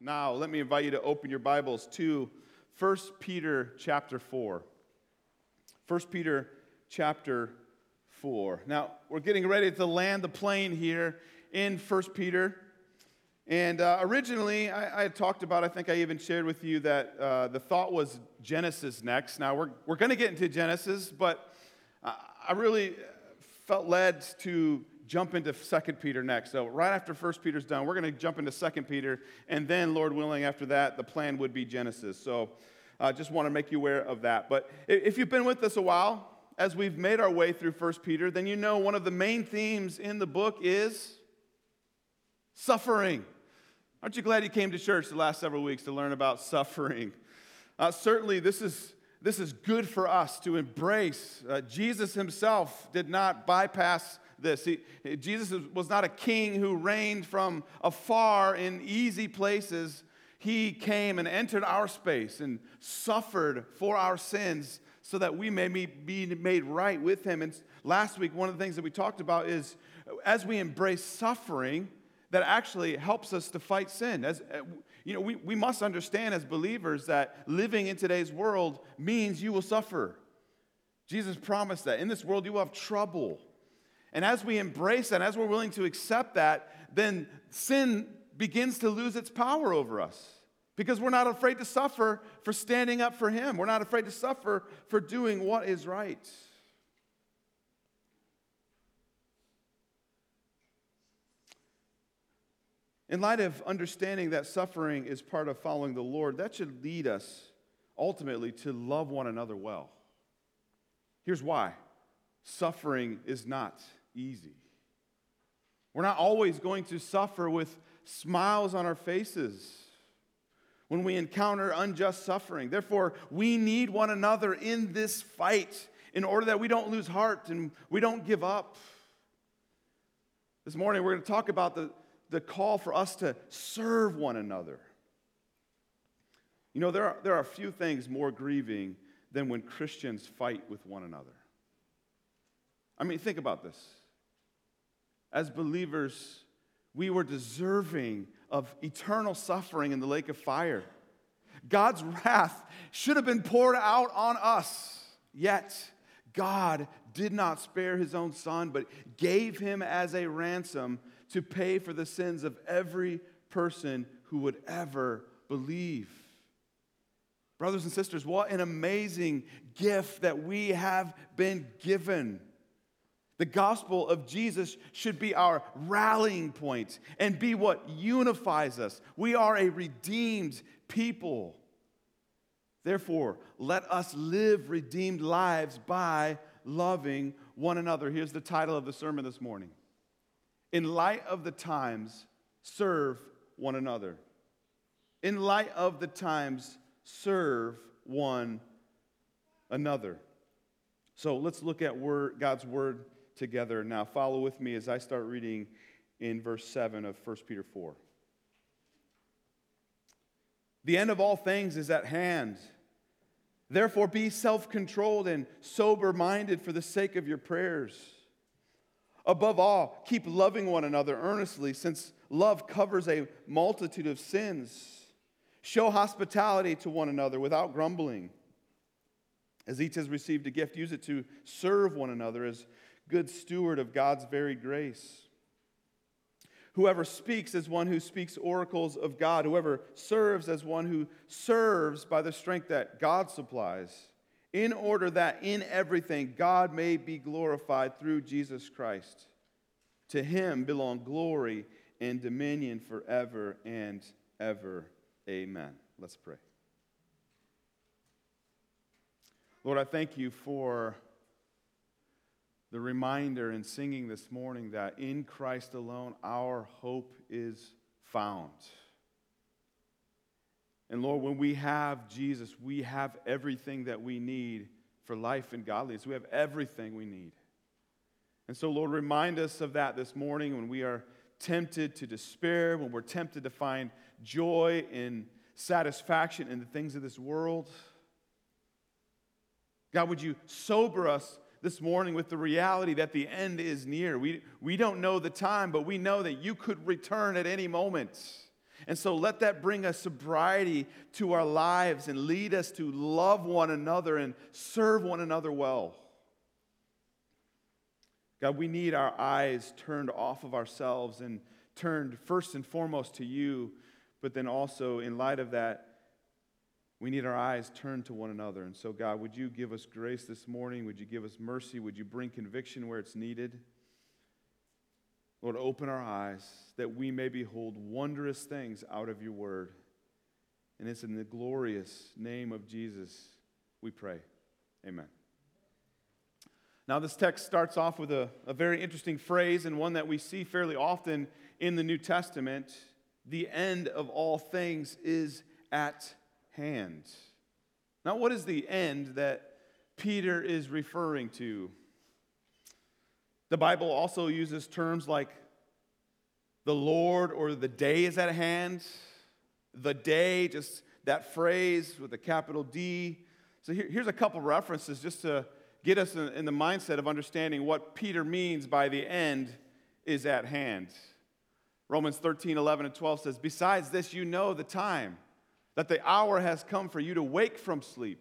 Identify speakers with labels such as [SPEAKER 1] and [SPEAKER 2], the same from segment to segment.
[SPEAKER 1] Now, let me invite you to open your Bibles to 1 Peter chapter 4. 1 Peter chapter 4. Now, we're getting ready to land the plane here in 1 Peter. And uh, originally, I, I, had talked about, I think I even shared with you that uh, the thought was Genesis next. Now, we're, we're going to get into Genesis, but I really felt led to jump into Second Peter next. So, right after First Peter's done, we're going to jump into Second Peter, and then, Lord willing, after that, the plan would be Genesis. So, I uh, just want to make you aware of that. But if you've been with us a while, as we've made our way through First Peter, then you know one of the main themes in the book is suffering. Aren't you glad you came to church the last several weeks to learn about suffering? Uh, certainly, this is this is good for us to embrace. Uh, Jesus himself did not bypass this. He, Jesus was not a king who reigned from afar in easy places. He came and entered our space and suffered for our sins so that we may be made right with him. And last week, one of the things that we talked about is as we embrace suffering, that actually helps us to fight sin. As, uh, you know, we, we must understand as believers that living in today's world means you will suffer. Jesus promised that. In this world, you will have trouble. And as we embrace that, as we're willing to accept that, then sin begins to lose its power over us because we're not afraid to suffer for standing up for Him. We're not afraid to suffer for doing what is right. In light of understanding that suffering is part of following the Lord, that should lead us ultimately to love one another well. Here's why suffering is not easy. We're not always going to suffer with smiles on our faces when we encounter unjust suffering. Therefore, we need one another in this fight in order that we don't lose heart and we don't give up. This morning, we're going to talk about the, the call for us to serve one another. You know, there are, there are few things more grieving than when Christians fight with one another. I mean, think about this as believers, we were deserving of eternal suffering in the lake of fire. God's wrath should have been poured out on us, yet God did not spare his own son, but gave him as a ransom to pay for the sins of every person who would ever believe. Brothers and sisters, what an amazing gift that we have been given. The gospel of Jesus should be our rallying point and be what unifies us. We are a redeemed people. Therefore, let us live redeemed lives by loving one another. Here's the title of the sermon this morning In light of the times, serve one another. In light of the times, serve one another. So let's look at word, God's word together. Now, follow with me as I start reading in verse 7 of 1 Peter 4. The end of all things is at hand. Therefore, be self controlled and sober minded for the sake of your prayers. Above all, keep loving one another earnestly, since love covers a multitude of sins. Show hospitality to one another without grumbling. As each has received a gift, use it to serve one another as good steward of God's very grace. Whoever speaks as one who speaks oracles of God. Whoever serves as one who serves by the strength that God supplies, in order that in everything God may be glorified through Jesus Christ. To him belong glory and dominion forever and ever. Amen. Let's pray. Lord, I thank you for the reminder in singing this morning that in Christ alone our hope is found. And Lord, when we have Jesus, we have everything that we need for life and godliness. We have everything we need. And so, Lord, remind us of that this morning when we are tempted to despair, when we're tempted to find joy and satisfaction in the things of this world. God, would you sober us this morning with the reality that the end is near. We, we don't know the time, but we know that you could return at any moment. And so let that bring a sobriety to our lives and lead us to love one another and serve one another well. God, we need our eyes turned off of ourselves and turned first and foremost to you, but then also, in light of that, we need our eyes turned to one another. And so, God, would you give us grace this morning? Would you give us mercy? Would you bring conviction where it's needed? Lord, open our eyes that we may behold wondrous things out of your word. And it's in the glorious name of Jesus we pray. Amen. Now, this text starts off with a, a very interesting phrase and one that we see fairly often in the New Testament. The end of all things is at hand. Now, what is the end that Peter is referring to? The Bible also uses terms like the Lord or the day is at hand. The day, just that phrase with a capital D. So here, here's a couple references just to get us in, in the mindset of understanding what Peter means by the end is at hand. Romans 13, 11, and 12 says, Besides this, you know the time, that the hour has come for you to wake from sleep.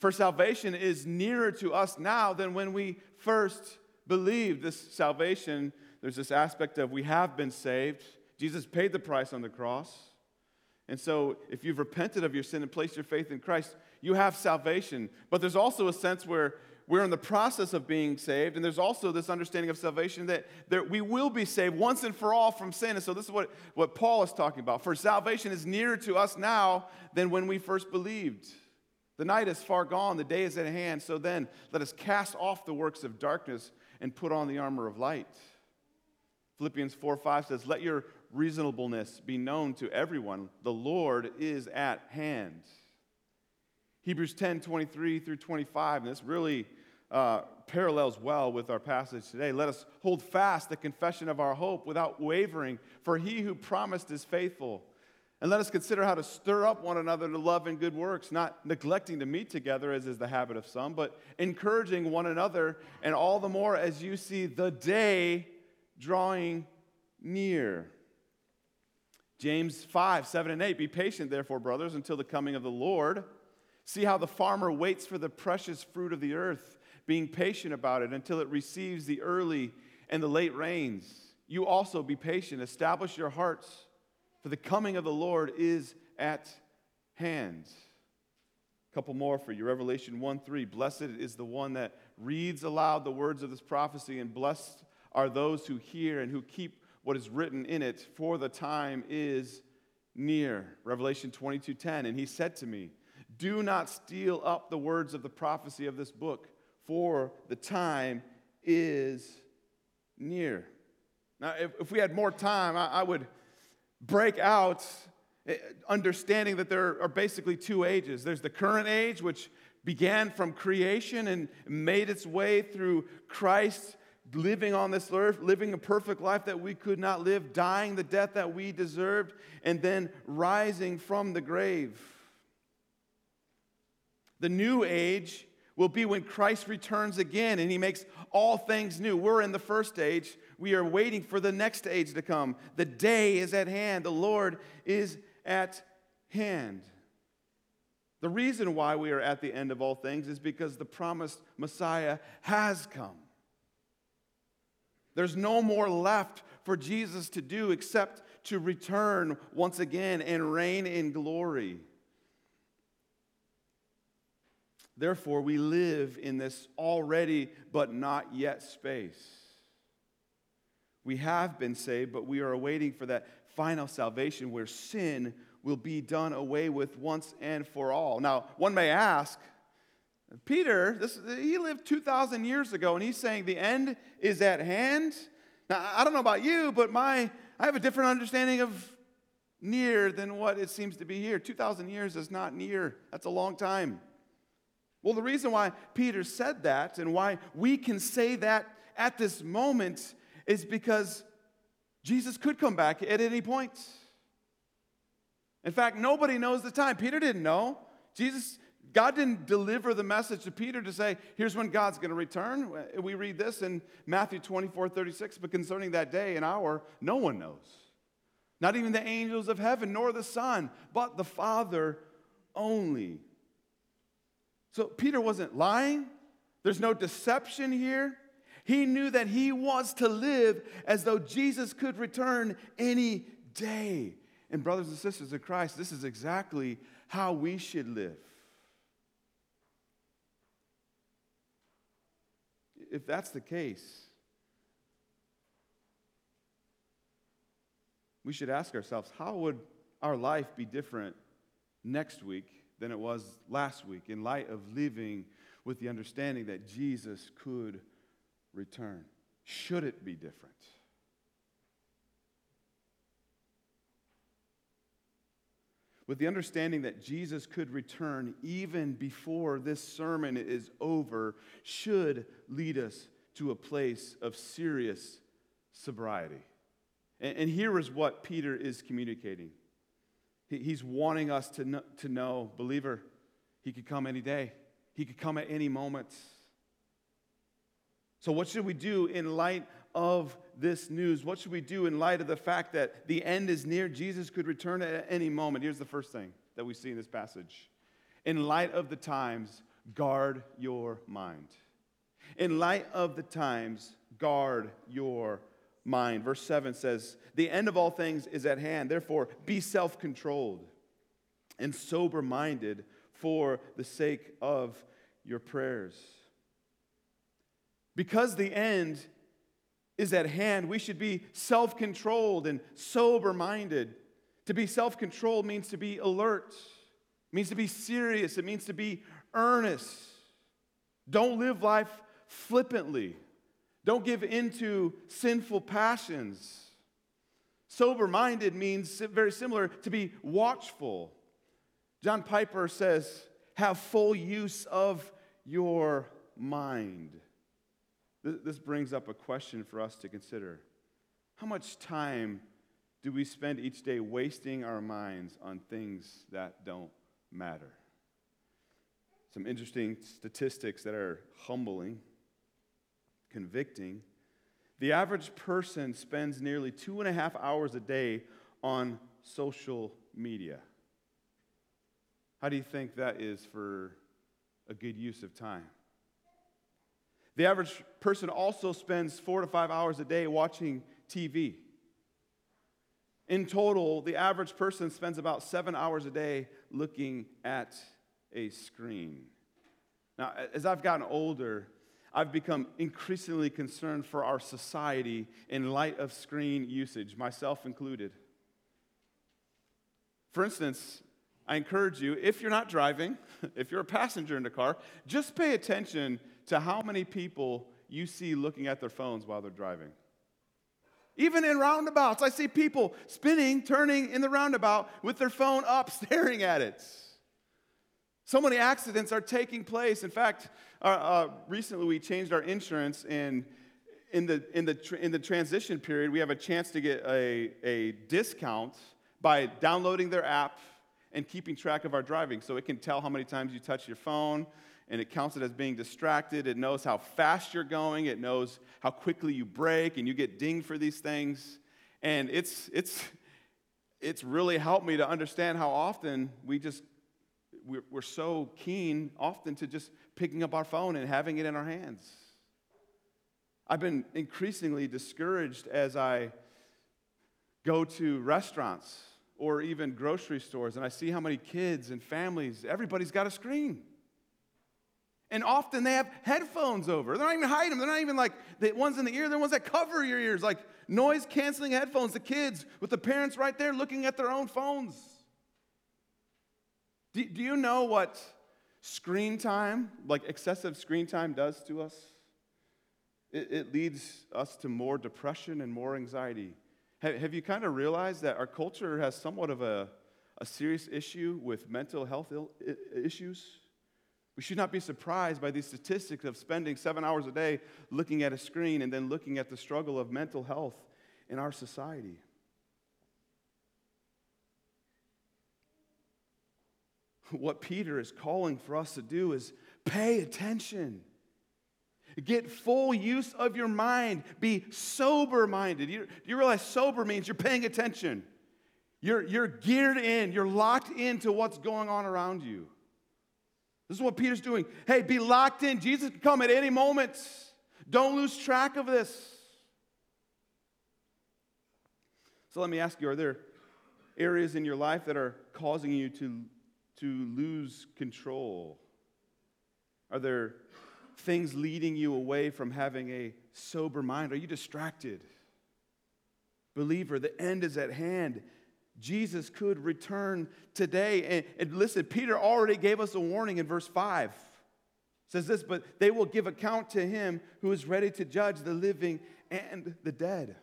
[SPEAKER 1] For salvation is nearer to us now than when we first believed. This salvation, there's this aspect of we have been saved. Jesus paid the price on the cross. And so, if you've repented of your sin and placed your faith in Christ, you have salvation. But there's also a sense where we're in the process of being saved, and there's also this understanding of salvation that, that we will be saved once and for all from sin. And so, this is what, what Paul is talking about. For salvation is nearer to us now than when we first believed. The night is far gone, the day is at hand. So then, let us cast off the works of darkness and put on the armor of light. Philippians 4 5 says, Let your reasonableness be known to everyone. The Lord is at hand. Hebrews 10 23 through 25, and this really uh, parallels well with our passage today. Let us hold fast the confession of our hope without wavering, for he who promised is faithful. And let us consider how to stir up one another to love and good works, not neglecting to meet together, as is the habit of some, but encouraging one another, and all the more as you see the day drawing near. James 5, 7, and 8. Be patient, therefore, brothers, until the coming of the Lord. See how the farmer waits for the precious fruit of the earth, being patient about it until it receives the early and the late rains. You also be patient. Establish your hearts, for the coming of the Lord is at hand. A couple more for you. Revelation 1 3. Blessed is the one that reads aloud the words of this prophecy, and blessed are those who hear and who keep what is written in it, for the time is near. Revelation 22 10. And he said to me, Do not steal up the words of the prophecy of this book, for the time is near. Now, if, if we had more time, I, I would break out eh, understanding that there are basically two ages there's the current age, which began from creation and made its way through Christ living on this earth, living a perfect life that we could not live, dying the death that we deserved, and then rising from the grave. The new age will be when Christ returns again and he makes all things new. We're in the first age. We are waiting for the next age to come. The day is at hand. The Lord is at hand. The reason why we are at the end of all things is because the promised Messiah has come. There's no more left for Jesus to do except to return once again and reign in glory. Therefore, we live in this already but not yet space. We have been saved, but we are awaiting for that final salvation where sin will be done away with once and for all. Now, one may ask, Peter, this, he lived 2,000 years ago, and he's saying the end is at hand. Now, I don't know about you, but my, I have a different understanding of near than what it seems to be here. 2,000 years is not near, that's a long time. Well, the reason why Peter said that and why we can say that at this moment is because Jesus could come back at any point. In fact, nobody knows the time. Peter didn't know. Jesus God didn't deliver the message to Peter to say, here's when God's going to return. We read this in Matthew 24 36, but concerning that day and hour, no one knows. not even the angels of heaven, nor the Son, but the Father only. So Peter wasn't lying. There's no deception here. He knew that he was to live as though Jesus could return any day. And, brothers and sisters of Christ, this is exactly how we should live. If that's the case, we should ask ourselves how would our life be different next week than it was last week in light of living with the understanding that Jesus could return? Should it be different? With the understanding that Jesus could return even before this sermon is over, should lead us to a place of serious sobriety. And, here is what Peter is communicating. He, he's wanting us to know, to know, believer, he could come any day, he could come at any moment. So, what should we do in light of this news? What should we do in light of the fact that the end is near? Jesus could return at any moment. Here's the first thing that we see in this passage. In light of the times, guard your mind. In light of the times, guard your mind. Verse 7 says, The end of all things is at hand. Therefore, be self controlled and sober minded for the sake of your prayers. Because the end is at hand, we should be self controlled and sober minded. To be self controlled means to be alert, it means to be serious, it means to be earnest. Don't live life flippantly. Don't give into sinful passions. Sober minded means very similar to be watchful. John Piper says, have full use of your mind. This brings up a question for us to consider. How much time do we spend each day wasting our minds on things that don't matter? Some interesting statistics that are humbling, convicting. The average person spends nearly two and a half hours a day on social media. How do you think that is for a good use of time? The average person also spends four to five hours a day watching TV. In total, the average person spends about seven hours a day looking at a screen. Now, as I've gotten older, I've become increasingly concerned for our society in light of screen usage, myself included. For instance, I encourage you, if you're not driving, if you're a passenger in the car, just pay attention to how many people you see looking at their phones while they're driving. Even in roundabouts, I see people spinning, turning in the roundabout with their phone up, staring at it. So many accidents are taking place. In fact, uh, uh, recently we changed our insurance, and in the, in, the in the transition period, we have a chance to get a, a discount by downloading their app and keeping track of our driving. So it can tell how many times you touch your phone, and it counts it as being distracted. It knows how fast you're going, it knows how quickly you brake, and you get dinged for these things. And it's, it's, it's really helped me to understand how often we just, we're, we're so keen often to just picking up our phone and having it in our hands. I've been increasingly discouraged as I go to restaurants or even grocery stores and I see how many kids and families, everybody's got a screen. And often they have headphones over. They're not even hiding them. They're not even like the ones in the ear. They're ones that cover your ears, like noise canceling headphones. The kids with the parents right there looking at their own phones. Do, do you know what screen time, like excessive screen time, does to us? It, it leads us to more depression and more anxiety. Have, have you kind of realized that our culture has somewhat of a, a serious issue with mental health Ill, issues? We should not be surprised by these statistics of spending seven hours a day looking at a screen and then looking at the struggle of mental health in our society. What Peter is calling for us to do is pay attention. Get full use of your mind. Be sober minded. You, you realize sober means you're paying attention. You're, you're geared in, you're locked into what's going on around you. This is what Peter's doing. Hey, be locked in. Jesus can come at any moment. Don't lose track of this. So let me ask you are there areas in your life that are causing you to, to lose control? Are there things leading you away from having a sober mind? Are you distracted? Believer, the end is at hand. Jesus could return today. And, and, listen, Peter already gave us a warning in verse 5. It says this, but they will give account to him who is ready to judge the living and the dead.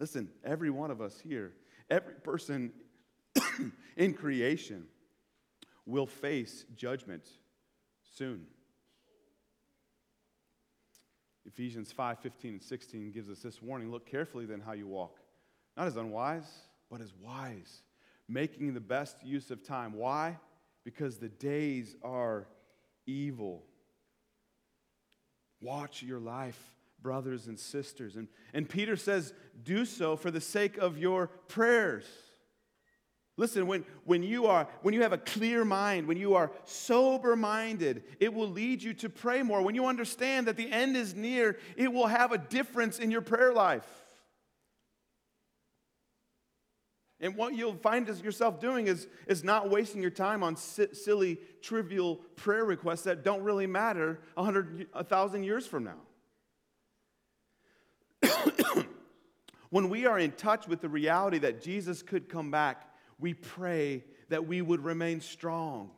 [SPEAKER 1] Listen, every one of us here, every person in creation will face judgment soon. Ephesians 5 15 and 16 gives us this warning look carefully then how you walk, not as unwise, but as wise, making the best use of time. Why? Because the days are evil. Watch your life, brothers and sisters. And, and Peter says, do so for the sake of your prayers. Listen, when, when, you are, when you have a clear mind, when you are sober minded, it will lead you to pray more. When you understand that the end is near, it will have a difference in your prayer life. And what you'll find yourself doing is, is not wasting your time on si- silly, trivial prayer requests that don't really matter a 100, 1,000 years from now. when we are in touch with the reality that Jesus could come back, we pray that we would remain strong.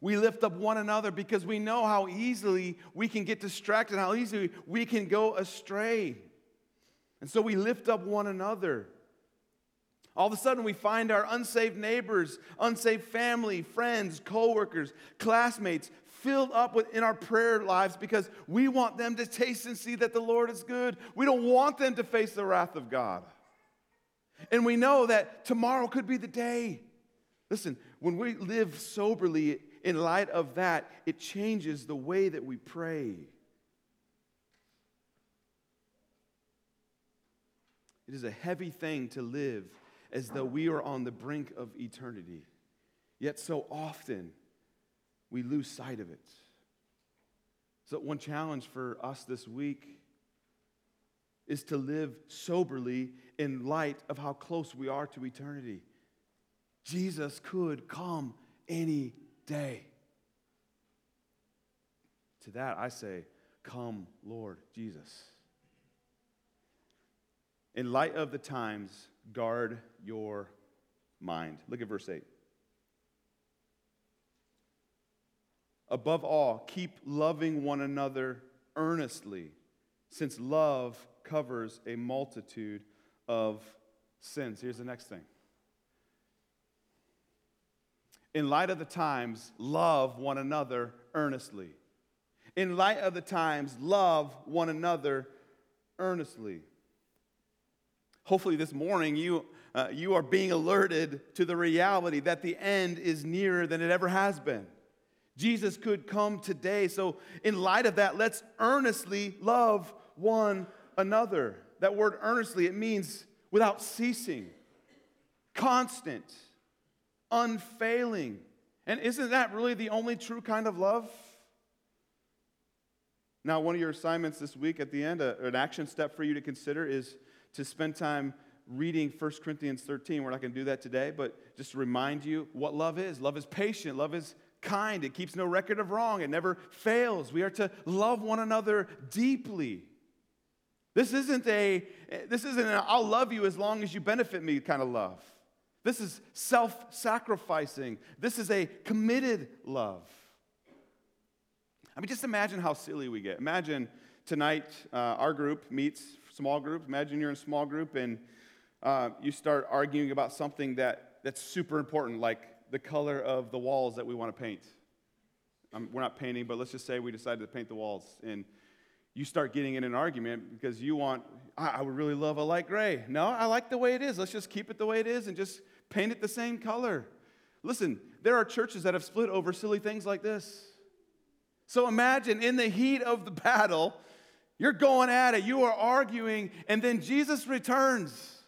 [SPEAKER 1] We lift up one another because we know how easily we can get distracted, how easily we can go astray. And so we lift up one another. All of a sudden, we find our unsaved neighbors, unsaved family, friends, coworkers, classmates filled up with, in our prayer lives because we want them to taste and see that the Lord is good. We don't want them to face the wrath of God. And we know that tomorrow could be the day. Listen, when we live soberly in light of that, it changes the way that we pray. It is a heavy thing to live as though we are on the brink of eternity. Yet so often we lose sight of it. So, one challenge for us this week is to live soberly in light of how close we are to eternity. Jesus could come any day. To that I say, Come, Lord Jesus. In light of the times, guard your mind. Look at verse 8. Above all, keep loving one another earnestly, since love covers a multitude of sins. Here's the next thing. In light of the times, love one another earnestly. In light of the times, love one another earnestly. Hopefully, this morning you, uh, you are being alerted to the reality that the end is nearer than it ever has been. Jesus could come today. So, in light of that, let's earnestly love one another. That word earnestly, it means without ceasing, constant, unfailing. And isn't that really the only true kind of love? Now, one of your assignments this week at the end, uh, an action step for you to consider is to spend time reading 1 Corinthians 13. We're not going to do that today, but just to remind you what love is. Love is patient, love is kind, it keeps no record of wrong, it never fails. We are to love one another deeply. This isn't a this isn't an I'll love you as long as you benefit me kind of love. This is self-sacrificing. This is a committed love. I mean, just imagine how silly we get. Imagine tonight uh, our group meets small group. Imagine you're in a small group and uh, you start arguing about something that, that's super important, like the color of the walls that we want to paint. Um, we're not painting, but let's just say we decided to paint the walls. And you start getting in an argument because you want, I, would really love a light gray. No, I like the way it is. Let's just keep it the way it is and just paint it the same color. Listen, there are churches that have split over silly things like this. So imagine in the heat of the battle, you're going at it, you are arguing, and then Jesus returns.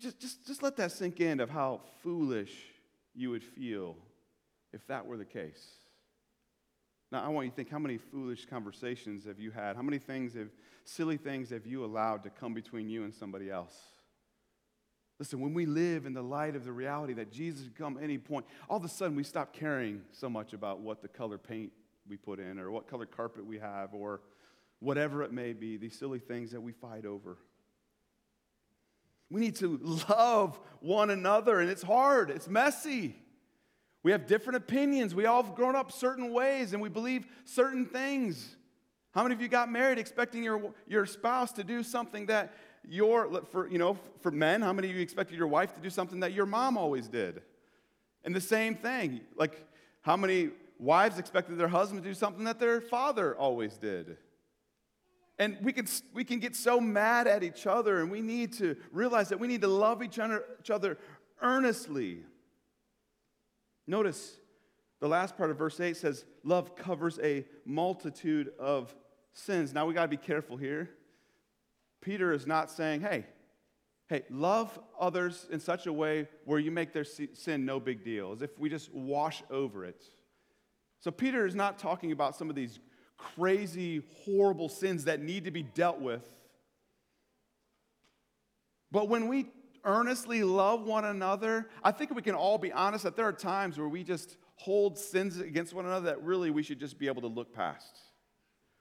[SPEAKER 1] just, just, just let that sink in of how foolish you would feel if that were the case. Now, I want you to think how many foolish conversations have you had? How many things have, silly things have you allowed to come between you and somebody else? Listen, when we live in the light of the reality that Jesus can come any point, all of a sudden we stop caring so much about what the color paint we put in or what color carpet we have or whatever it may be, these silly things that we fight over. We need to love one another, and it's hard, it's messy. We have different opinions. We all have grown up certain ways, and we believe certain things. How many of you got married expecting your, your spouse to do something that your, for, you know, for men, how many of you expected your wife to do something that your mom always did? And the same thing, like how many wives expected their husband to do something that their father always did? And we can, we can get so mad at each other, and we need to realize that we need to love each other, each other earnestly. Notice the last part of verse 8 says, Love covers a multitude of sins. Now we got to be careful here. Peter is not saying, hey, hey, love others in such a way where you make their sin no big deal, as if we just wash over it. So Peter is not talking about some of these crazy, horrible sins that need to be dealt with. But when we earnestly love one another, I think we can all be honest that there are times where we just hold sins against one another that really we should just be able to look past.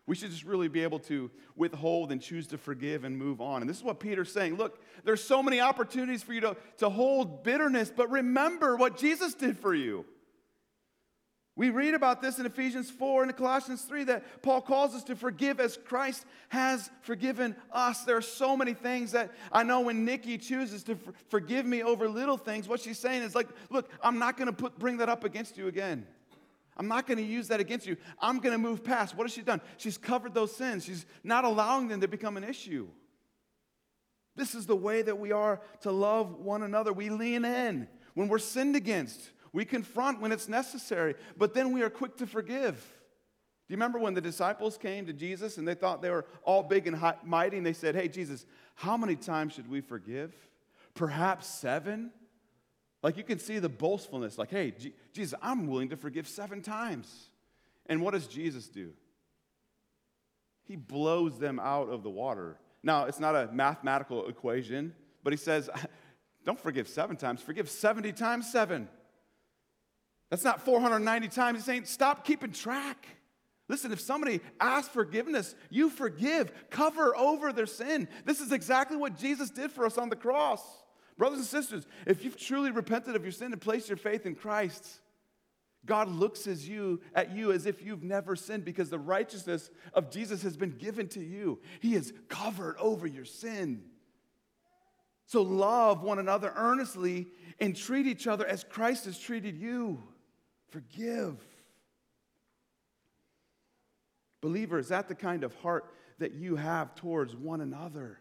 [SPEAKER 1] We should just really be able to withhold and choose to forgive and move on. And this is what Peter's saying. Look, there's so many opportunities for you to, to hold bitterness, but remember what Jesus did for you. We read about this in Ephesians 4 and Colossians 3 that Paul calls us to forgive as Christ has forgiven us. There are so many things that I know when Nikki chooses to forgive me over little things, what she's saying is like, look, I'm not going to bring that up against you again. I'm not going to use that against you. I'm going to move past. What has she done? She's covered those sins. She's not allowing them to become an issue. This is the way that we are to love one another. We lean in when we're sinned against. We confront when it's necessary, but then we are quick to forgive. Do you remember when the disciples came to Jesus and they thought they were all big and mighty and they said, Hey, Jesus, how many times should we forgive? Perhaps seven? Like you can see the boastfulness, like, Hey, G- Jesus, I'm willing to forgive seven times. And what does Jesus do? He blows them out of the water. Now, it's not a mathematical equation, but he says, Don't forgive seven times, forgive 70 times seven. That's not 490 times. He's saying, stop keeping track. Listen, if somebody asks forgiveness, you forgive, cover over their sin. This is exactly what Jesus did for us on the cross. Brothers and sisters, if you've truly repented of your sin and placed your faith in Christ, God looks as you at you as if you've never sinned because the righteousness of Jesus has been given to you. He has covered over your sin. So love one another earnestly and treat each other as Christ has treated you. Forgive. Believer, is that the kind of heart that you have towards one another?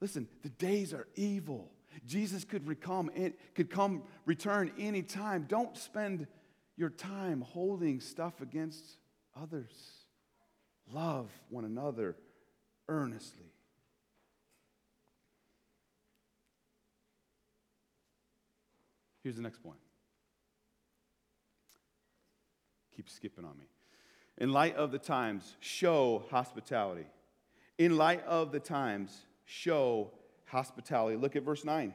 [SPEAKER 1] Listen, the days are evil. Jesus could come, could come return anytime. Don't spend your time holding stuff against others. Love one another earnestly. Here's the next point keep skipping on me. In light of the times, show hospitality. In light of the times, show hospitality. Look at verse 9.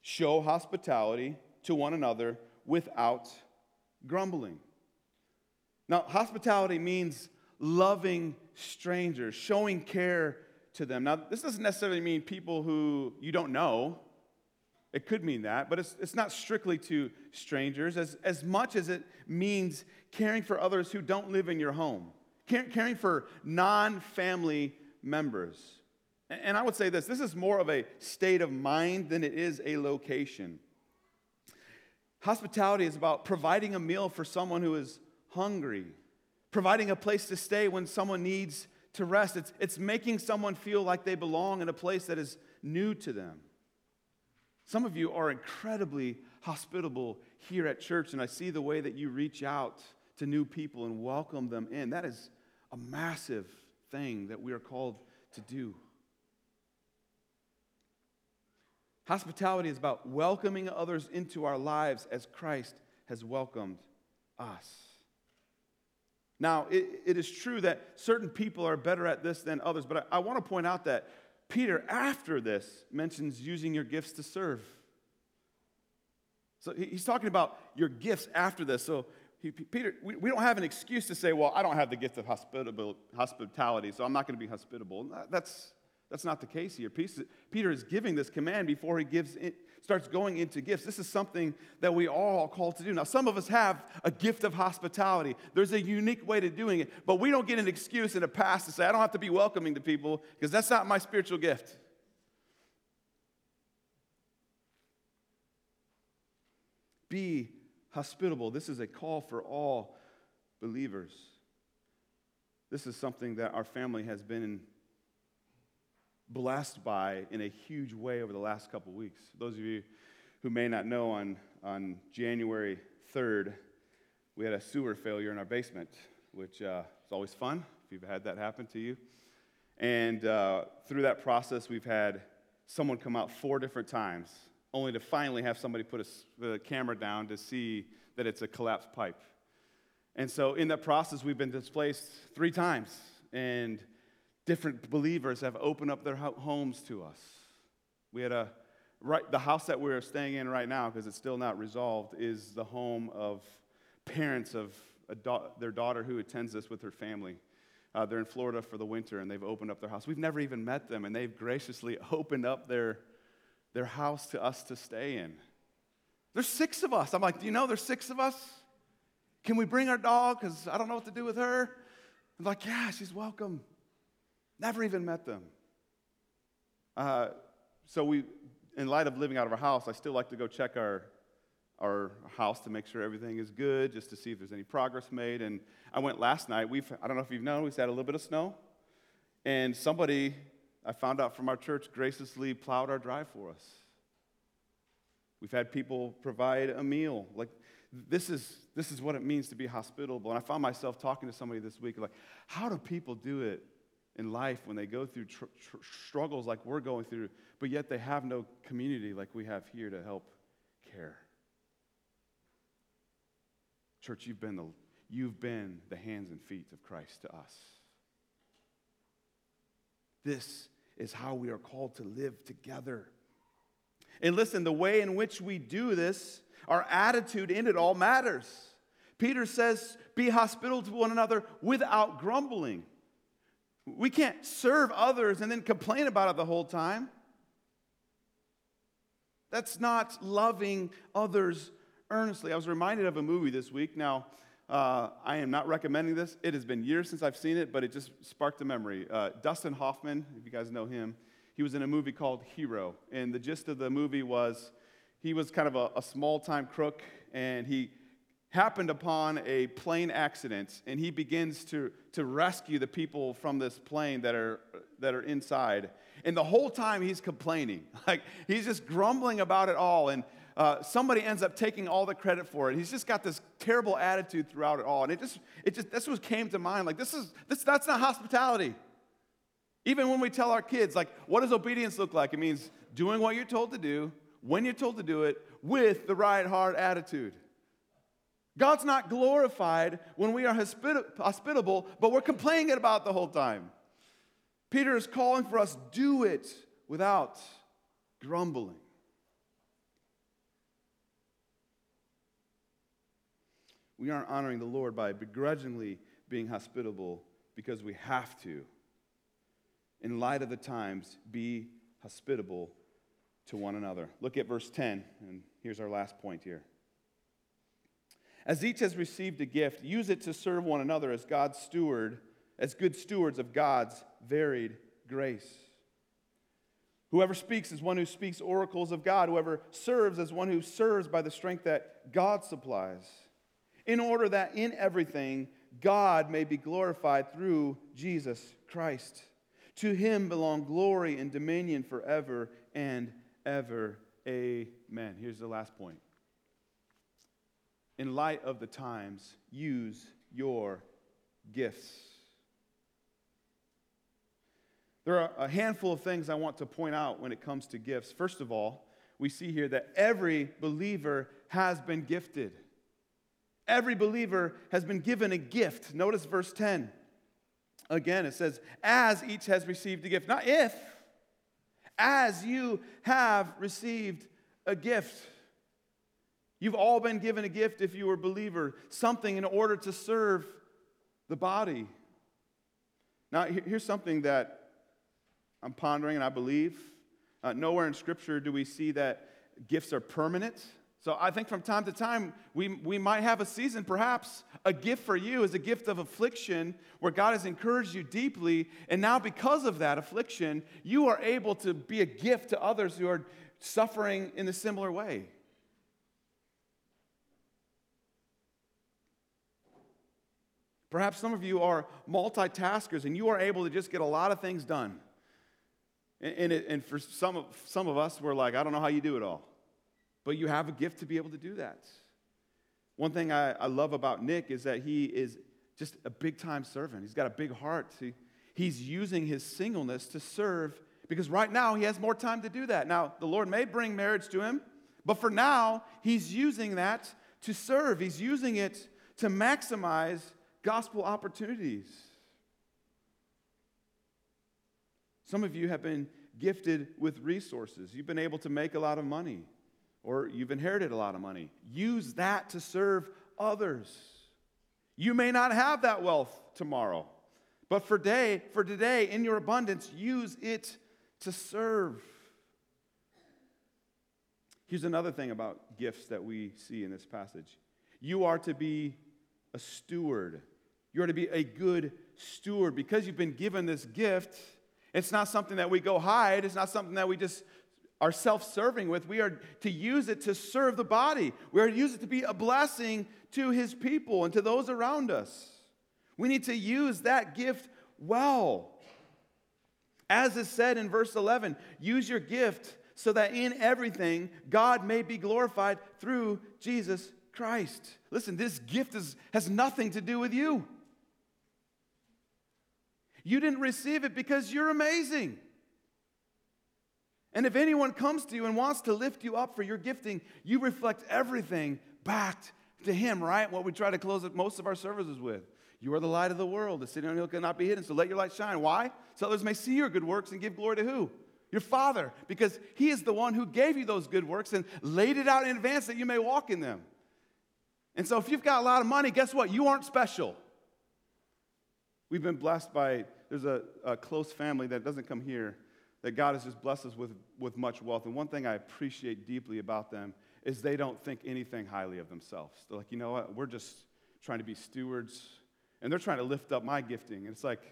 [SPEAKER 1] Show hospitality to one another without grumbling. Now, hospitality means loving strangers, showing care to them. Now, this doesn't necessarily mean people who you don't know. It could mean that, but it's, it's not strictly to strangers as, as much as it means caring for others who don't live in your home, caring for non family members. And I would say this this is more of a state of mind than it is a location. Hospitality is about providing a meal for someone who is hungry, providing a place to stay when someone needs to rest. It's, it's making someone feel like they belong in a place that is new to them. Some of you are incredibly hospitable here at church, and I see the way that you reach out to new people and welcome them in. That is a massive thing that we are called to do. Hospitality is about welcoming others into our lives as Christ has welcomed us. Now, it, it is true that certain people are better at this than others, but I, I want to point out that Peter, after this, mentions using your gifts to serve. So he's talking about your gifts after this. So, he, Peter, we, we, don't have an excuse to say, well, I don't have the gift of hospitality, so I'm not going to be hospitable. That's, that's not the case here. Peter is giving this command before he gives it, starts going into gifts. This is something that we all called to do. Now, some of us have a gift of hospitality. There's a unique way to doing it, but we don't get an excuse in a past to say, I don't have to be welcoming to people because that's not my spiritual gift. Be hospitable. This is a call for all believers. This is something that our family has been blessed by in a huge way over the last couple weeks. Those of you who may not know, on, on January 3rd, we had a sewer failure in our basement, which uh, is always fun if you've had that happen to you. And uh, through that process, we've had someone come out four different times, only to finally have somebody put a, the camera down to see that it's a collapsed pipe. And so, in that process, we've been displaced three times. And different believers have opened up their homes to us. We had a right the house that we're staying in right now because it's still not resolved is the home of parents of da- their daughter who attends us with her family. Uh, they're in Florida for the winter and they've opened up their house. We've never even met them and they've graciously opened up their their house to us to stay in. There's six of us. I'm like, do you know there's six of us? Can we bring our dog? Because I don't know what to do with her. I'm like, yeah, she's welcome. Never even met them. Uh, so we, in light of living out of our house, I still like to go check our our house to make sure everything is good, just to see if there's any progress made. And I went last night. We've I don't know if you've known, we've had a little bit of snow, and somebody I found out from our church graciously plowed our drive for us. We've had people provide a meal. Like this is this is what it means to be hospitable. And I found myself talking to somebody this week like, how do people do it in life when they go through tr- tr- struggles like we're going through, but yet they have no community like we have here to help care. Church, you've been the, you've been the hands and feet of Christ to us. This is how we are called to live together. And listen, the way in which we do this, our attitude in it all matters. Peter says, Be hospitable to one another without grumbling. We can't serve others and then complain about it the whole time. That's not loving others earnestly. I was reminded of a movie this week. Now, uh, I am not recommending this. It has been years since I've seen it, but it just sparked a memory. Uh, Dustin Hoffman, if you guys know him, he was in a movie called Hero. And the gist of the movie was he was kind of a, a small time crook, and he happened upon a plane accident and he begins to, to rescue the people from this plane that are, that are inside. And the whole time he's complaining. Like he's just grumbling about it all. And uh, somebody ends up taking all the credit for it. He's just got this terrible attitude throughout it all. And it just, it just, this was came to mind. Like this is, this, that's not hospitality. Even when we tell our kids, like, what does obedience look like? It means doing what you're told to do, when you're told to do it, with the right heart attitude. God's not glorified when we are hospitable, but we're complaining about the whole time. Peter is calling for us do it without grumbling. We aren't honoring the Lord by begrudgingly being hospitable because we have to. In light of the times, be hospitable to one another. Look at verse 10, and here's our last point here. As each has received a gift, use it to serve one another as God's steward, as good stewards of God's varied grace. Whoever speaks is one who speaks oracles of God. Whoever serves is one who serves by the strength that God supplies, in order that in everything God may be glorified through Jesus Christ. To him belong glory and dominion forever and ever. Amen. Here's the last point in light of the times, use your gifts. There are a handful of things I want to point out when it comes to gifts. First of all, we see here that every believer has been gifted. Every believer has been given a gift. Notice verse 10. Again, it says, as each has received a gift, not if, as you have received a gift. You've all been given a gift if you were a believer, something in order to serve the body. Now, here's something that I'm pondering and I believe. Uh, nowhere in Scripture do we see that gifts are permanent. So I think from time to time, we, we might have a season, perhaps a gift for you is a gift of affliction where God has encouraged you deeply. And now, because of that affliction, you are able to be a gift to others who are suffering in a similar way. Perhaps some of you are multitaskers and you are able to just get a lot of things done. And, and, it, and for some of, some of us, we're like, I don't know how you do it all. But you have a gift to be able to do that. One thing I, I love about Nick is that he is just a big time servant. He's got a big heart. He, he's using his singleness to serve because right now he has more time to do that. Now, the Lord may bring marriage to him, but for now, he's using that to serve. He's using it to maximize gospel opportunities. Some of you have been gifted with resources. You've been able to make a lot of money, or you've inherited a lot of money. Use that to serve others. You may not have that wealth tomorrow, but for day, for today, in your abundance, use it to serve. Here's another thing about gifts that we see in this passage. You are to be a steward. You are to be a good steward because you've been given this gift. It's not something that we go hide, it's not something that we just are self serving with. We are to use it to serve the body, we are to use it to be a blessing to his people and to those around us. We need to use that gift well. As is said in verse 11, use your gift so that in everything God may be glorified through Jesus Christ. Listen, this gift is, has nothing to do with you. You didn't receive it because you're amazing. And if anyone comes to you and wants to lift you up for your gifting, you reflect everything back to Him, right? What we try to close most of our services with. You are the light of the world. The city on the hill cannot be hidden. So let your light shine. Why? So others may see your good works and give glory to who? Your Father. Because He is the one who gave you those good works and laid it out in advance that you may walk in them. And so, if you've got a lot of money, guess what? You aren't special. We've been blessed by, there's a, a close family that doesn't come here, that God has just blessed us with, with much wealth. And one thing I appreciate deeply about them is they don't think anything highly of themselves. They're like, you know what? We're just trying to be stewards, and they're trying to lift up my gifting. And it's like,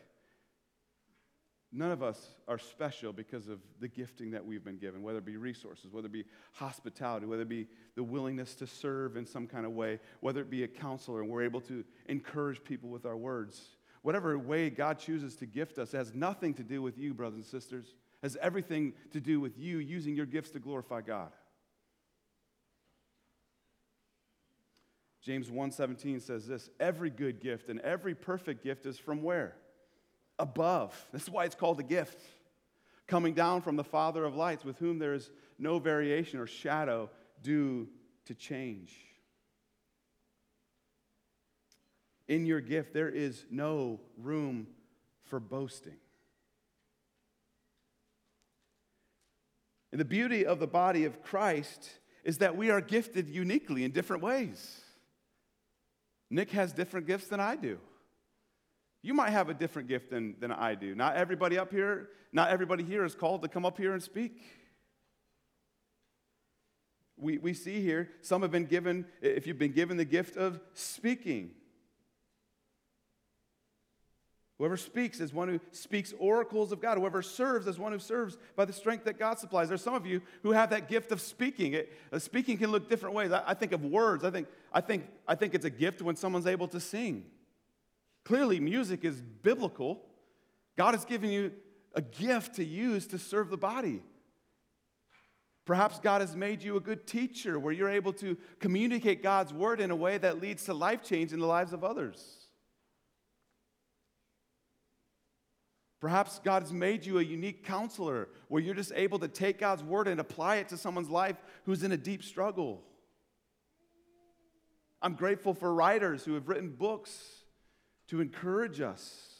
[SPEAKER 1] None of us are special because of the gifting that we've been given, whether it be resources, whether it be hospitality, whether it be the willingness to serve in some kind of way, whether it be a counselor and we're able to encourage people with our words. Whatever way God chooses to gift us has nothing to do with you, brothers and sisters. Has everything to do with you using your gifts to glorify God. James 1:17 says this, every good gift and every perfect gift is from where? Above. That's why it's called a gift. Coming down from the Father of lights, with whom there is no variation or shadow due to change. In your gift, there is no room for boasting. And the beauty of the body of Christ is that we are gifted uniquely in different ways. Nick has different gifts than I do. You might have a different gift than, than I do. Not everybody up here, not everybody here is called to come up here and speak. We, we see here, some have been given, if you've been given the gift of speaking. Whoever speaks is one who speaks oracles of God. Whoever serves is one who serves by the strength that God supplies. There's some of you who have that gift of speaking. It, uh, speaking can look different ways. I, I, think of words. I think, I, think, I think it's a gift when someone's able to sing. Clearly, music is biblical. God has given you a gift to use to serve the body. Perhaps God has made you a good teacher where you're able to communicate God's word in a way that leads to life change in the lives of others. Perhaps God has made you a unique counselor where you're just able to take God's word and apply it to someone's life who's in a deep struggle. I'm grateful for writers who have written books to encourage us.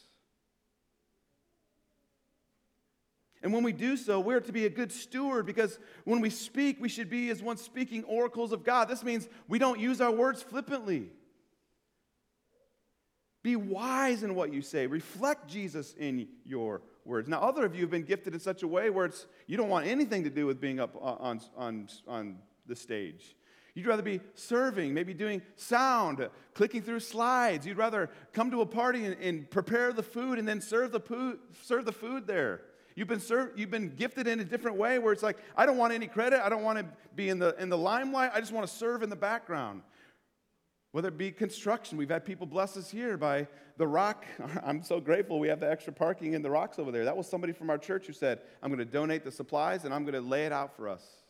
[SPEAKER 1] And when we do so, we're to be a good steward because when we speak, we should be as one speaking oracles of God. This means we don't use our words flippantly. Be wise in what you say. Reflect Jesus in your words. Now, other of you have been gifted in such a way where it's, you don't want anything to do with being up on, on, on the stage. You'd rather be serving, maybe doing sound, clicking through slides. You'd rather come to a party and, and prepare the food and then serve the, poo- serve the food there. You've been, served, you've been gifted in a different way where it's like, I don't want any credit. I don't want to be in the, in the limelight. I just want to serve in the background. Whether it be construction, we've had people bless us here by the rock. I'm so grateful we have the extra parking in the rocks over there. That was somebody from our church who said, I'm going to donate the supplies and I'm going to lay it out for us.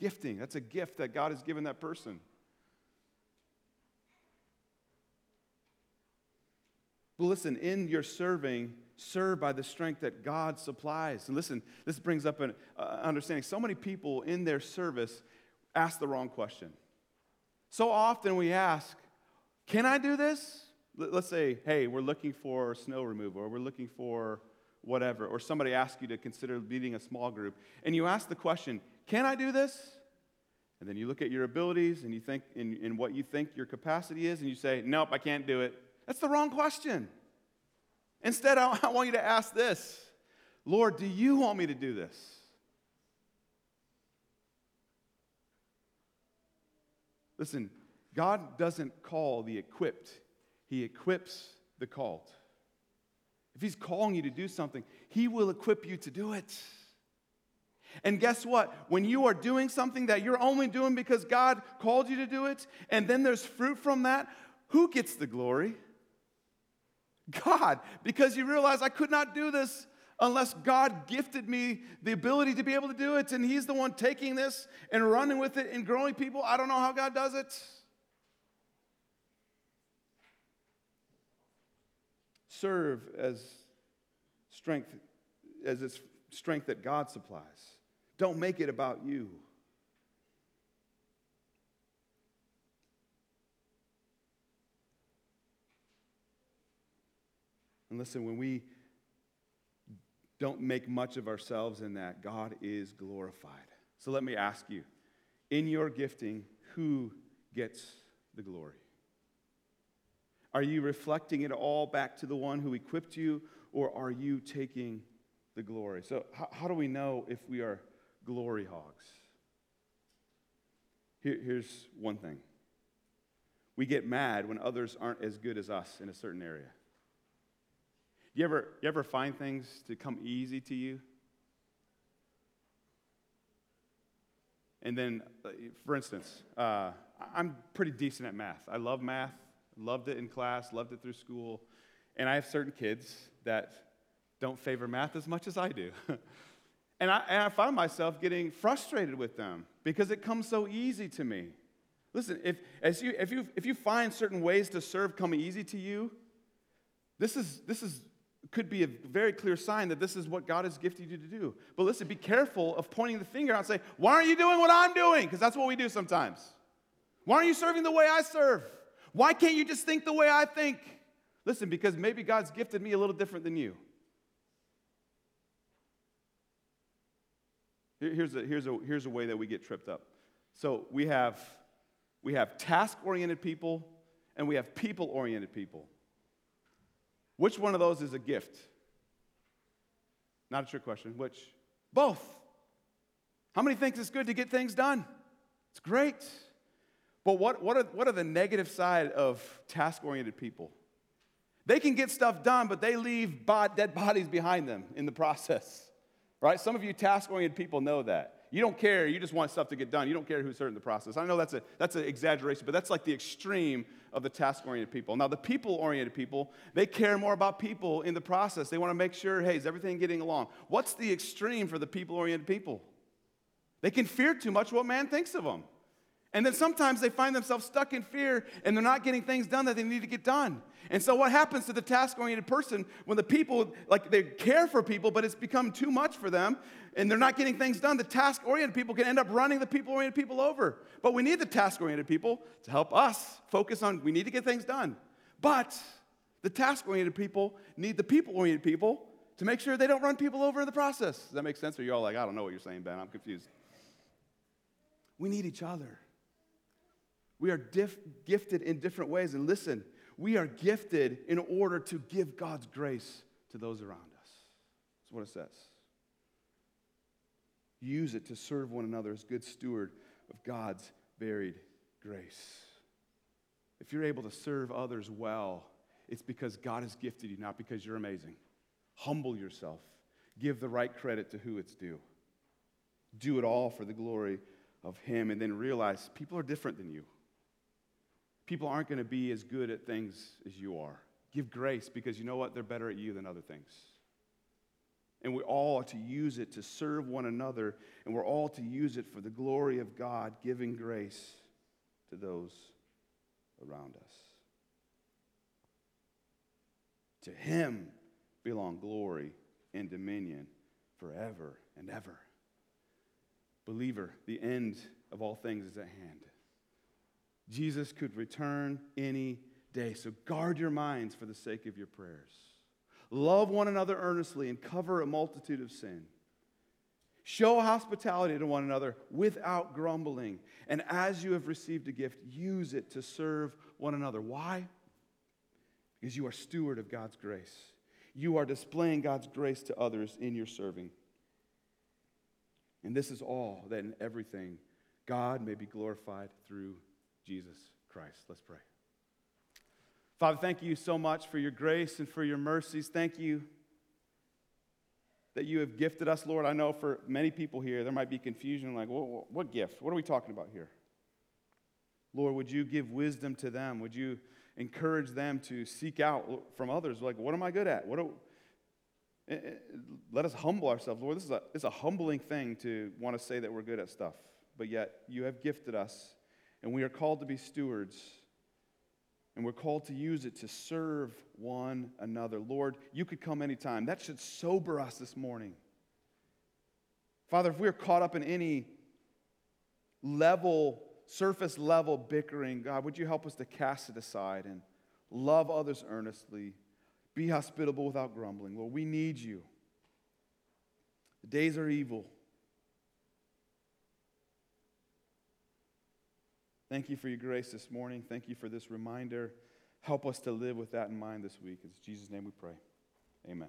[SPEAKER 1] Gifting, that's a gift that God has given that person. But listen, in your serving, serve by the strength that God supplies. And listen, this brings up an uh, understanding. So many people in their service ask the wrong question. So often we ask, Can I do this? Let's say, hey, we're looking for snow removal, or we're looking for whatever, or somebody asks you to consider leading a small group, and you ask the question, Can I do this? And then you look at your abilities and you think in, in what you think your capacity is, and you say, Nope, I can't do it. That's the wrong question. Instead, I, I want you to ask this Lord, do you want me to do this? Listen, God doesn't call the equipped, He equips the called. If He's calling you to do something, He will equip you to do it. And guess what? When you are doing something that you're only doing because God called you to do it, and then there's fruit from that, who gets the glory? God, because you realize I could not do this unless God gifted me the ability to be able to do it. And He's the one taking this and running with it and growing people. I don't know how God does it. Serve as strength, as its strength that God supplies. Don't make it about you. And listen, when we don't make much of ourselves in that. God is glorified. So let me ask you in your gifting, who gets the glory? Are you reflecting it all back to the one who equipped you, or are you taking the glory? So, how, how do we know if we are glory hogs? Here, here's one thing we get mad when others aren't as good as us in a certain area. You ever, you ever find things to come easy to you? And then, uh, for instance, uh, I'm pretty decent at math. I love math, loved it in class, loved it through school. And I have certain kids that don't favor math as much as I do. and, I, and I find myself getting frustrated with them because it comes so easy to me. Listen, if, as you, if, you, if you find certain ways to serve come easy to you, this is, this is could be a very clear sign that this is what God has gifted you to do. But listen, be careful of pointing the finger out and say, Why aren't you doing what I'm doing? Because that's what we do sometimes. Why aren't you serving the way I serve? Why can't you just think the way I think? Listen, because maybe God's gifted me a little different than you. Here's a, here's a, here's a way that we get tripped up. So we have, we have task oriented people and we have people oriented people. Which one of those is a gift? Not a trick question. Which? Both. How many thinks it's good to get things done? It's great. But what, what, are, what are the negative side of task oriented people? They can get stuff done, but they leave dead bodies behind them in the process. Right? Some of you task oriented people know that. You don't care, you just want stuff to get done. You don't care who's hurt in the process. I know that's, a, that's an exaggeration, but that's like the extreme of the task oriented people. Now, the people oriented people, they care more about people in the process. They want to make sure, hey, is everything getting along? What's the extreme for the people oriented people? They can fear too much what man thinks of them. And then sometimes they find themselves stuck in fear and they're not getting things done that they need to get done. And so, what happens to the task oriented person when the people, like they care for people, but it's become too much for them and they're not getting things done? The task oriented people can end up running the people oriented people over. But we need the task oriented people to help us focus on, we need to get things done. But the task oriented people need the people oriented people to make sure they don't run people over in the process. Does that make sense? Or you're all like, I don't know what you're saying, Ben, I'm confused. We need each other. We are gifted in different ways. And listen, we are gifted in order to give God's grace to those around us. That's what it says. Use it to serve one another as good steward of God's varied grace. If you're able to serve others well, it's because God has gifted you, not because you're amazing. Humble yourself. Give the right credit to who it's due. Do it all for the glory of Him, and then realize people are different than you people aren't going to be as good at things as you are. Give grace because you know what? They're better at you than other things. And we all are to use it to serve one another, and we're all to use it for the glory of God, giving grace to those around us. To Him belong glory and dominion forever and ever. Believer, the end of all things is at hand. Jesus could return any day. So guard your minds for the sake of your prayers. Love one another earnestly and cover a multitude of sin. Show hospitality to one another without grumbling. And as you have received a gift, use it to serve one another. Why? Because you are steward of God's grace. You are displaying God's grace to others in your serving. And this is all that in everything God may be glorified through Jesus Christ. Let's pray. Father, thank you so much for your grace and for your mercies. Thank you that you have gifted us, Lord. I know for many people here, there might be confusion like, what, what gift? What are we talking about here? Lord, would you give wisdom to them? Would you encourage them to seek out from others? Like, what am I good at? What do, eh, eh, let us humble ourselves. Lord, this is a, it's a humbling thing to want to say that we're good at stuff, but yet you have gifted us and we are called to be stewards. And we're called to use it to serve one another. Lord, you could come anytime. That should sober us this morning. Father, if we're caught up in any level, surface level bickering, God, would you help us to cast it aside and love others earnestly? Be hospitable without grumbling. Lord, we need you. The days are evil. Thank you for your grace this morning. Thank you for this reminder. Help us to live with that in mind this week. In Jesus' name we pray. Amen.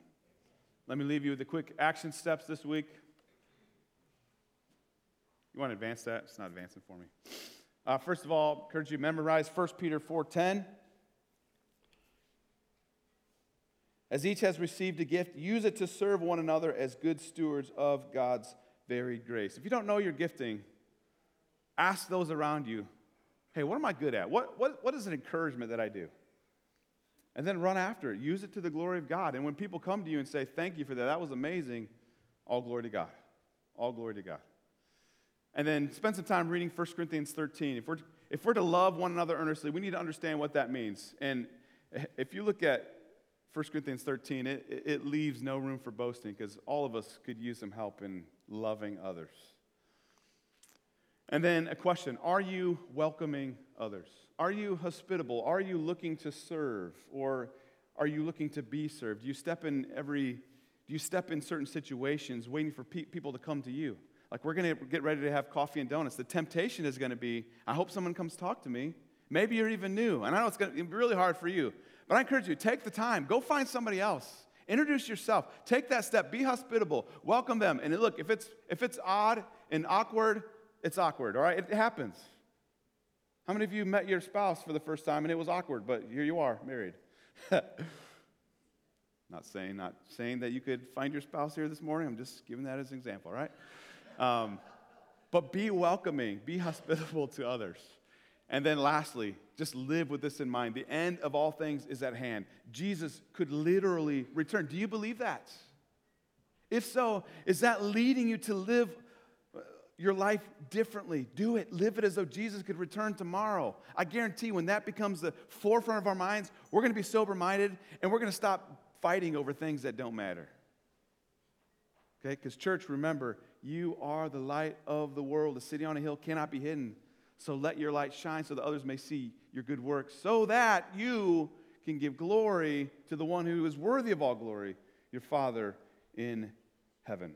[SPEAKER 1] Let me leave you with the quick action steps this week. You want to advance that? It's not advancing for me. Uh, first of all, I encourage you to memorize 1 Peter 4.10. As each has received a gift, use it to serve one another as good stewards of God's varied grace. If you don't know your gifting, ask those around you Hey, what am I good at? What, what, what is an encouragement that I do? And then run after it. Use it to the glory of God. And when people come to you and say, Thank you for that, that was amazing, all glory to God. All glory to God. And then spend some time reading 1 Corinthians 13. If we're, if we're to love one another earnestly, we need to understand what that means. And if you look at 1 Corinthians 13, it, it leaves no room for boasting because all of us could use some help in loving others. And then a question Are you welcoming others? Are you hospitable? Are you looking to serve? Or are you looking to be served? Do you step in every, do you step in certain situations waiting for pe- people to come to you? Like we're going to get ready to have coffee and donuts. The temptation is going to be, I hope someone comes talk to me. Maybe you're even new. And I know it's going to be really hard for you. But I encourage you, take the time. Go find somebody else. Introduce yourself. Take that step. Be hospitable. Welcome them. And look, if it's, if it's odd and awkward, it's awkward, all right? It happens. How many of you met your spouse for the first time and it was awkward, but here you are, married? not saying, not saying that you could find your spouse here this morning. I'm just giving that as an example, right? Um, but be welcoming, be hospitable to others. And then lastly, just live with this in mind. The end of all things is at hand. Jesus could literally return. Do you believe that? If so, is that leading you to live your life differently. Do it. Live it as though Jesus could return tomorrow. I guarantee when that becomes the forefront of our minds, we're going to be sober minded and we're going to stop fighting over things that don't matter. Okay? Because, church, remember, you are the light of the world. The city on a hill cannot be hidden. So let your light shine so that others may see your good works, so that you can give glory to the one who is worthy of all glory, your Father in heaven.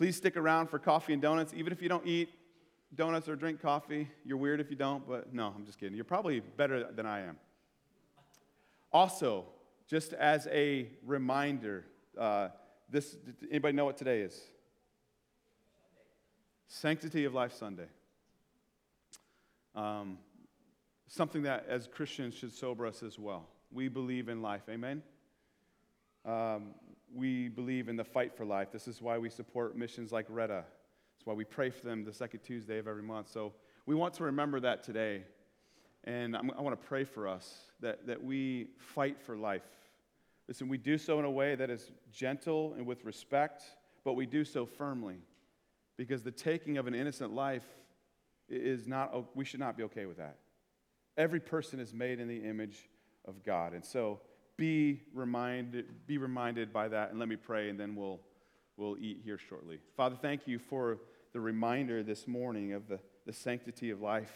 [SPEAKER 1] Please stick around for coffee and donuts, even if you don't eat donuts or drink coffee. You're weird if you don't, but no, I'm just kidding. You're probably better than I am. Also, just as a reminder, uh, this anybody know what today is? Sanctity of Life Sunday. Um, something that as Christians should sober us as well. We believe in life. Amen? Um, we believe in the fight for life. This is why we support missions like Retta. It's why we pray for them the second Tuesday of every month. So we want to remember that today. And I'm, i want to pray for us that, that we fight for life. Listen, we do so in a way that is gentle and with respect, but we do so firmly. Because the taking of an innocent life is not, we should not be okay with that. Every person is made in the image of God. And so be reminded, be reminded by that, and let me pray, and then we'll, we'll eat here shortly. Father, thank you for the reminder this morning of the, the Sanctity of Life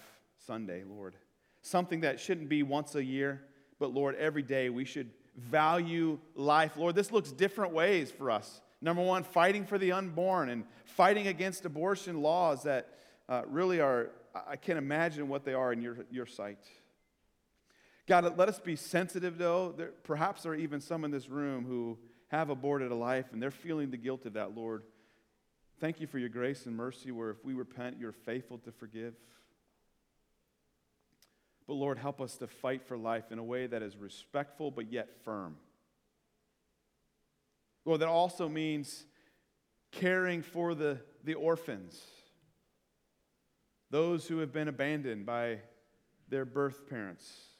[SPEAKER 1] Sunday, Lord. Something that shouldn't be once a year, but Lord, every day we should value life. Lord, this looks different ways for us. Number one, fighting for the unborn and fighting against abortion laws that uh, really are, I can't imagine what they are in your, your sight. God, let us be sensitive, though. There, perhaps there are even some in this room who have aborted a life and they're feeling the guilt of that, Lord. Thank you for your grace and mercy, where if we repent, you're faithful to forgive. But Lord, help us to fight for life in a way that is respectful but yet firm. Lord, that also means caring for the, the orphans, those who have been abandoned by their birth parents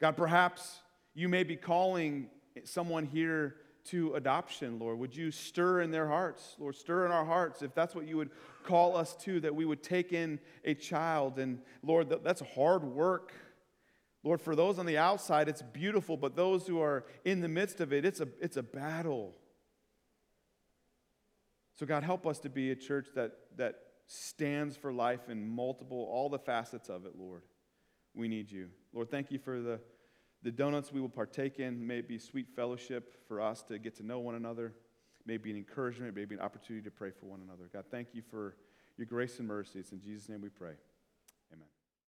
[SPEAKER 1] God, perhaps you may be calling someone here to adoption, Lord. Would you stir in their hearts, Lord? Stir in our hearts if that's what you would call us to, that we would take in a child. And Lord, that's hard work. Lord, for those on the outside, it's beautiful, but those who are in the midst of it, it's a, it's a battle. So, God, help us to be a church that, that stands for life in multiple, all the facets of it, Lord we need you. Lord, thank you for the, the donuts we will partake in. May it be sweet fellowship for us to get to know one another. May it be an encouragement, may it be an opportunity to pray for one another. God, thank you for your grace and mercy. It's in Jesus' name we pray.